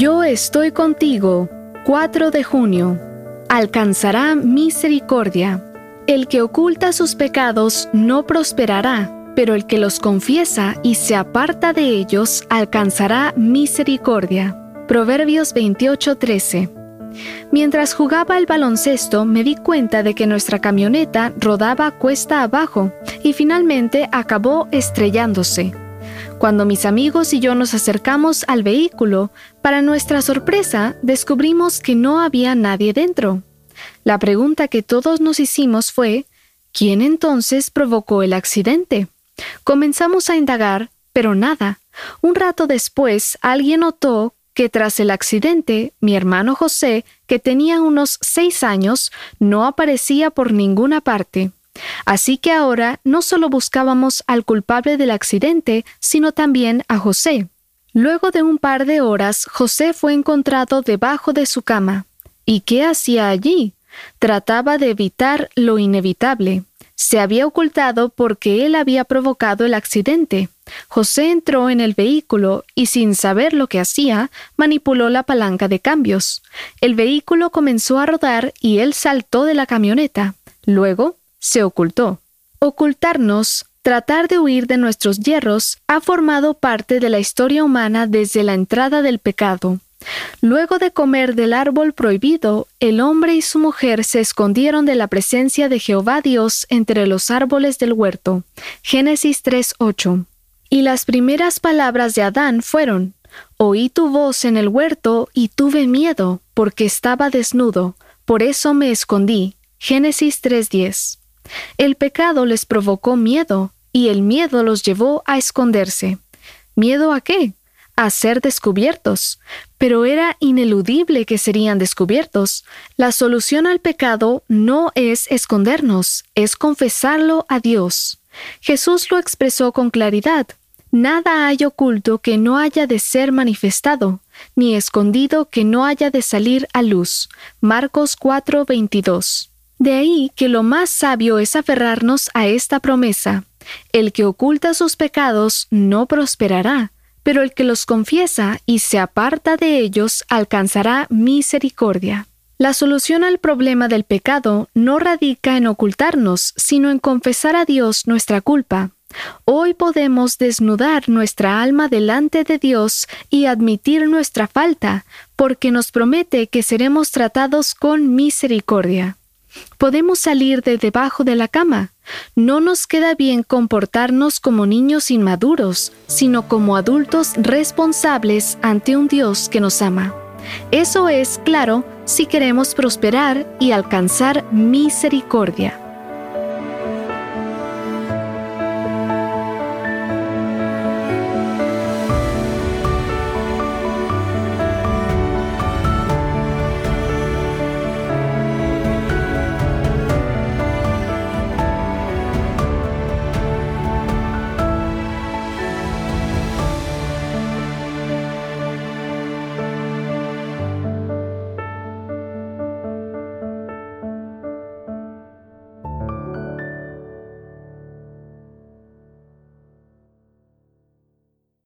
Yo estoy contigo. 4 de junio. Alcanzará misericordia. El que oculta sus pecados no prosperará, pero el que los confiesa y se aparta de ellos alcanzará misericordia. Proverbios 28:13. Mientras jugaba al baloncesto me di cuenta de que nuestra camioneta rodaba cuesta abajo y finalmente acabó estrellándose. Cuando mis amigos y yo nos acercamos al vehículo, para nuestra sorpresa descubrimos que no había nadie dentro. La pregunta que todos nos hicimos fue, ¿quién entonces provocó el accidente? Comenzamos a indagar, pero nada. Un rato después alguien notó que tras el accidente, mi hermano José, que tenía unos seis años, no aparecía por ninguna parte. Así que ahora no solo buscábamos al culpable del accidente, sino también a José. Luego de un par de horas, José fue encontrado debajo de su cama. ¿Y qué hacía allí? Trataba de evitar lo inevitable. Se había ocultado porque él había provocado el accidente. José entró en el vehículo y sin saber lo que hacía, manipuló la palanca de cambios. El vehículo comenzó a rodar y él saltó de la camioneta. Luego se ocultó. Ocultarnos, tratar de huir de nuestros hierros, ha formado parte de la historia humana desde la entrada del pecado. Luego de comer del árbol prohibido, el hombre y su mujer se escondieron de la presencia de Jehová Dios entre los árboles del huerto. Génesis 3:8. Y las primeras palabras de Adán fueron, Oí tu voz en el huerto y tuve miedo, porque estaba desnudo, por eso me escondí. Génesis 3:10. El pecado les provocó miedo, y el miedo los llevó a esconderse. ¿Miedo a qué? A ser descubiertos. Pero era ineludible que serían descubiertos. La solución al pecado no es escondernos, es confesarlo a Dios. Jesús lo expresó con claridad. Nada hay oculto que no haya de ser manifestado, ni escondido que no haya de salir a luz. Marcos 4:22. De ahí que lo más sabio es aferrarnos a esta promesa. El que oculta sus pecados no prosperará, pero el que los confiesa y se aparta de ellos alcanzará misericordia. La solución al problema del pecado no radica en ocultarnos, sino en confesar a Dios nuestra culpa. Hoy podemos desnudar nuestra alma delante de Dios y admitir nuestra falta, porque nos promete que seremos tratados con misericordia. Podemos salir de debajo de la cama. No nos queda bien comportarnos como niños inmaduros, sino como adultos responsables ante un Dios que nos ama. Eso es, claro, si queremos prosperar y alcanzar misericordia.